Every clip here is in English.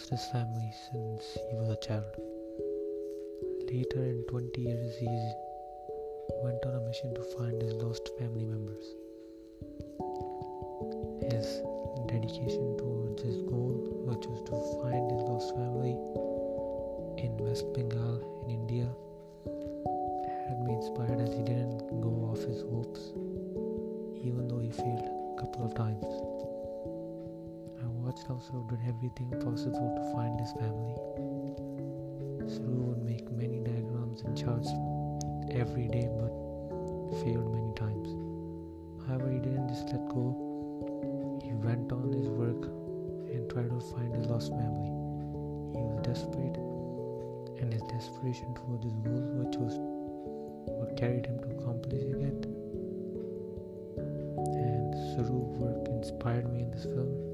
lost his family since he was a child. Later, in 20 years, he went on a mission to find his lost family members. His dedication towards his goal, which was to find his lost family in West Bengal in India, had me inspired as he didn't go off his hopes, even though he failed a couple of times. Watched how did everything possible to find his family. Saroo would make many diagrams and charts every day but failed many times. However, he didn't just let go. He went on his work and tried to find his lost family. He was desperate, and his desperation towards his goal, which was what carried him to accomplishing it. And Saroo's work inspired me in this film.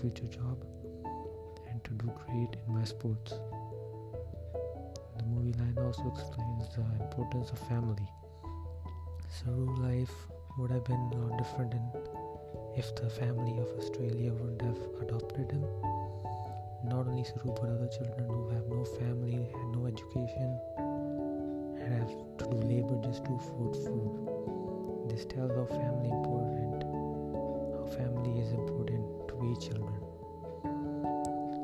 Future job and to do great in my sports. The movie line also explains the importance of family. Saroo's life would have been a lot different if the family of Australia wouldn't have adopted him. Not only Saroo but other children who have no family, had no education, and have to do labor just to afford food. This tells how family important, how family is important to each children.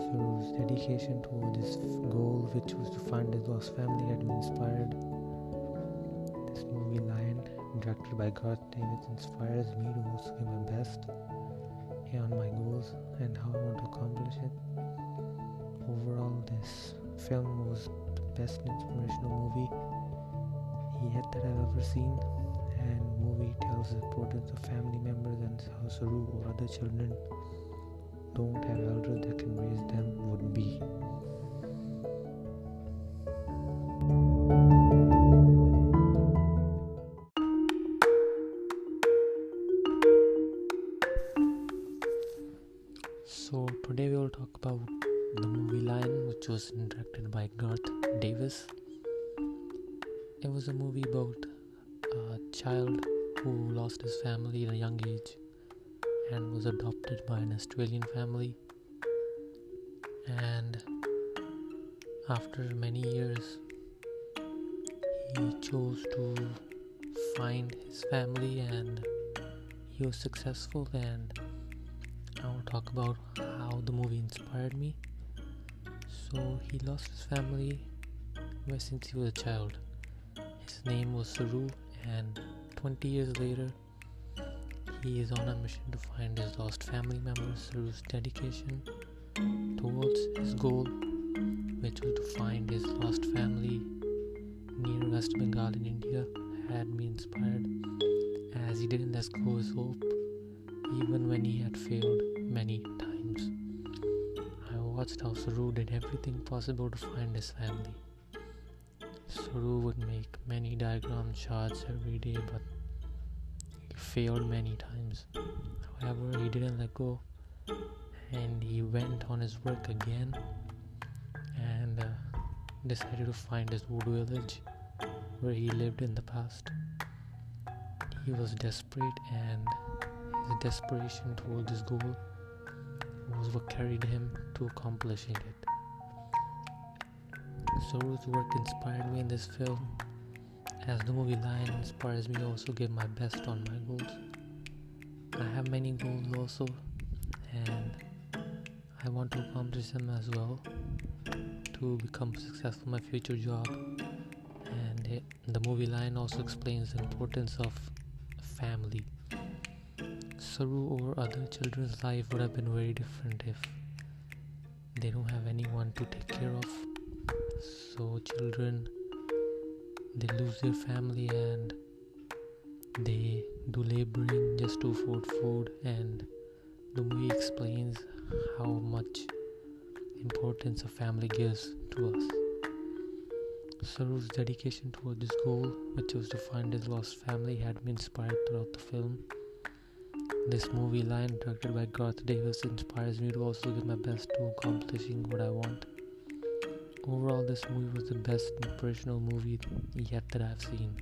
Saroo's dedication towards this goal, which was to find his lost family, had me inspired. This movie, Lion, directed by Garth Davis, inspires me to also give my best on my goals and how I want to accomplish it. Overall, this film was the best inspirational movie yet that I've ever seen. And movie tells the importance of family members and how Saroo or other children don't have elders that can raise them would be. So today we will talk about the movie Lion, which was directed by Garth Davis. It was a movie about a child who lost his family at a young age and was adopted by an Australian family. And after many years, he chose to find his family and he was successful. And I will talk about how the movie inspired me. So, he lost his family ever since he was a child. His name was Saroo, and 20 years later, he is on a mission to find his lost family members. Saroo's dedication towards his goal, which was to find his lost family near West Bengal in India, had me inspired as he didn't let go his hope even when he had failed many times. I watched how Saroo did everything possible to find his family. Saroo would make many diagram charts every day, but failed many times. However, he didn't let go and he went on his work again and uh, decided to find his wood village where he lived in the past. He was desperate, and his desperation towards his goal was what carried him to accomplishing it. Saroo's work inspired me in this film. As the movie Lion inspires me, also give my best on my goals. I have many goals also, and I want to accomplish them as well to become successful in my future job. And it, the movie Lion also explains the importance of family. Saroo or other children's life would have been very different if they don't have anyone to take care of so children they lose their family and they do laboring just to afford food and the movie explains how much importance a family gives to us Saroo's dedication toward this goal, which was to find his lost family, had me inspired throughout the film. This movie Lion, directed by Garth Davis, inspires me to also give my best to accomplishing what I want. Overall, this movie was the best inspirational movie yet that I've seen.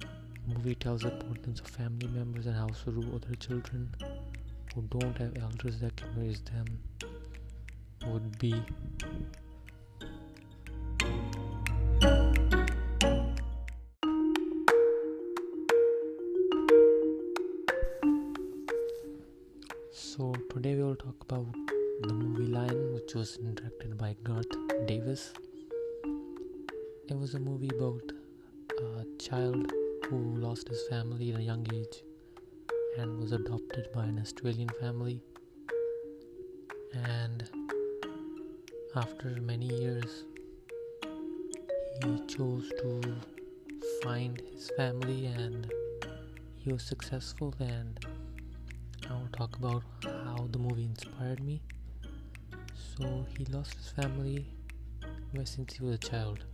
The movie tells the importance of family members and how to rule other children who don't have elders that can raise them would be So today we will talk about the movie Lion, which was directed by Garth Davis. It was a movie about a child who lost his family at a young age and was adopted by an Australian family. And after many years, he chose to find his family and he was successful and I will talk about how the movie inspired me. So he lost his family ever since he was a child.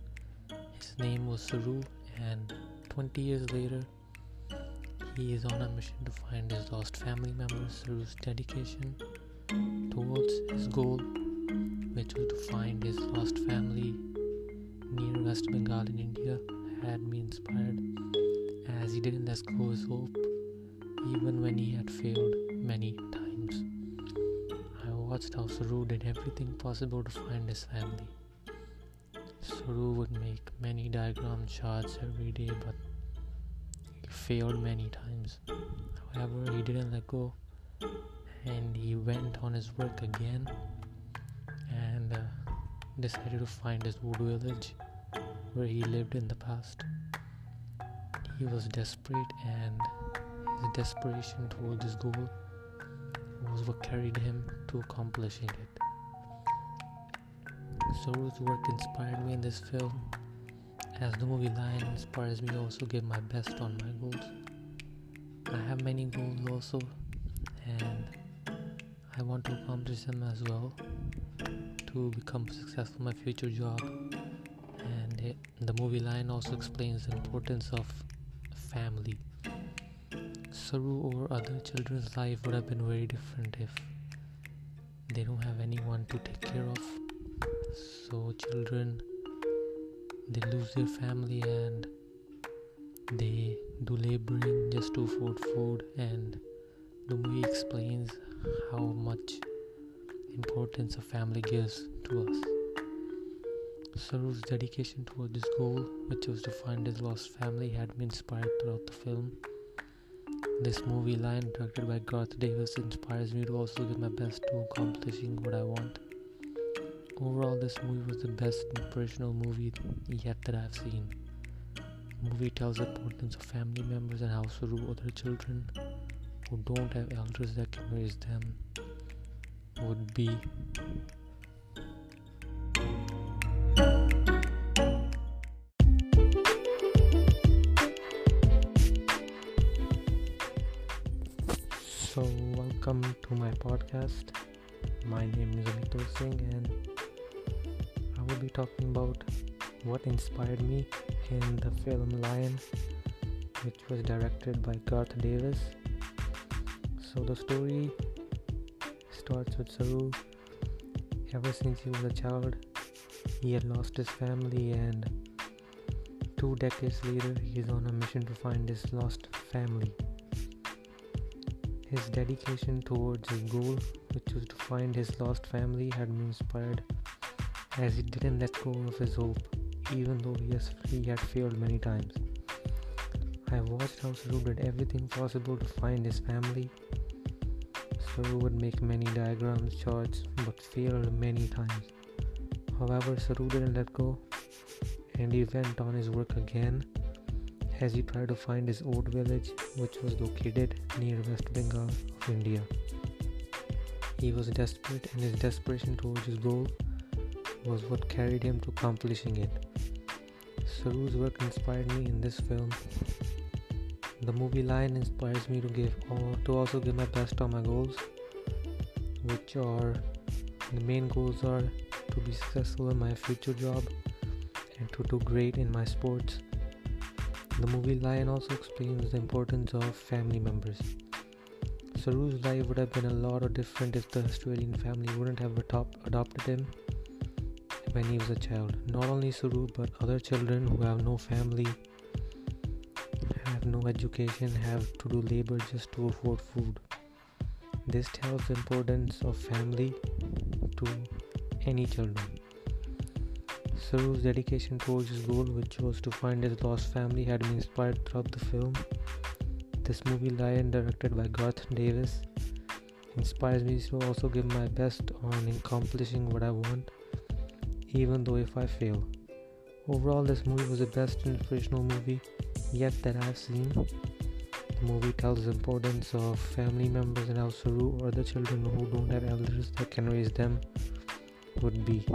His name was Saroo, and 20 years later, he is on a mission to find his lost family members. Saroo's dedication towards his goal, which was to find his lost family near West Bengal in India, had me inspired as he didn't let go his hope even when he had failed many times. I watched how Saroo did everything possible to find his family. Saroo would make many diagram charts every day, but he failed many times. However, he didn't let go and he went on his work again and uh, decided to find his old village where he lived in the past. He was desperate and his desperation towards his goal was what carried him to accomplishing it. Saroo's work inspired me in this film, as the movie Lion inspires me also give my best on my goals. I have many goals also, and I want to accomplish them as well to become successful in my future job. And it, the movie Lion also explains the importance of family. Saroo or other children's life would have been very different if they don't have anyone to take care of. So, children they lose their family and they do laboring just to afford food. And the movie explains how much importance a family gives to us. Saroo's dedication towards this goal, which was to find his lost family, had been inspired throughout the film. This movie Lion, directed by Garth Davis, inspires me to also give my best to accomplishing what I want. Overall, this movie was the best inspirational movie yet that I've seen. The movie tells the importance of family members and how to rule other children who don't have elders that can raise them would be So, welcome to my podcast. My name is Amitul Singh, and will be talking about what inspired me in the film Lion, which was directed by Garth Davis. So, the story starts with Saroo. Ever since he was a child, he had lost his family, and two decades later, he is on a mission to find his lost family. His dedication towards his goal, which was to find his lost family, had me inspired as he didn't let go of his hope, even though he, had failed many times. I watched how Saroo did everything possible to find his family. Saroo would make many diagrams, charts, but failed many times. However, Saroo didn't let go and he went on his work again as he tried to find his old village, which was located near West Bengal of India. He was desperate, and his desperation towards his goal was what carried him to accomplishing it. Saroo's work inspired me in this film. The movie Lion inspires me to give or to also give my best on my goals, which are the main goals are to be successful in my future job and to do great in my sports the movie Lion also explains the importance of family members. Saroo's life would have been a lot of different if the Australian family wouldn't have adopted him when he was a child. Not only Saroo, but other children who have no family, have no education, have to do labor just to afford food. This tells the importance of family to any children. Saroo's dedication towards his goal, which was to find his lost family, had been inspired throughout the film. This movie, Lion, directed by Garth Davis, inspires me to also give my best on accomplishing what I want, even though if I fail. Overall, this movie was the best inspirational movie yet that I've seen. The movie tells the importance of family members and how Saroo or the children who don't have elders that can raise them would be.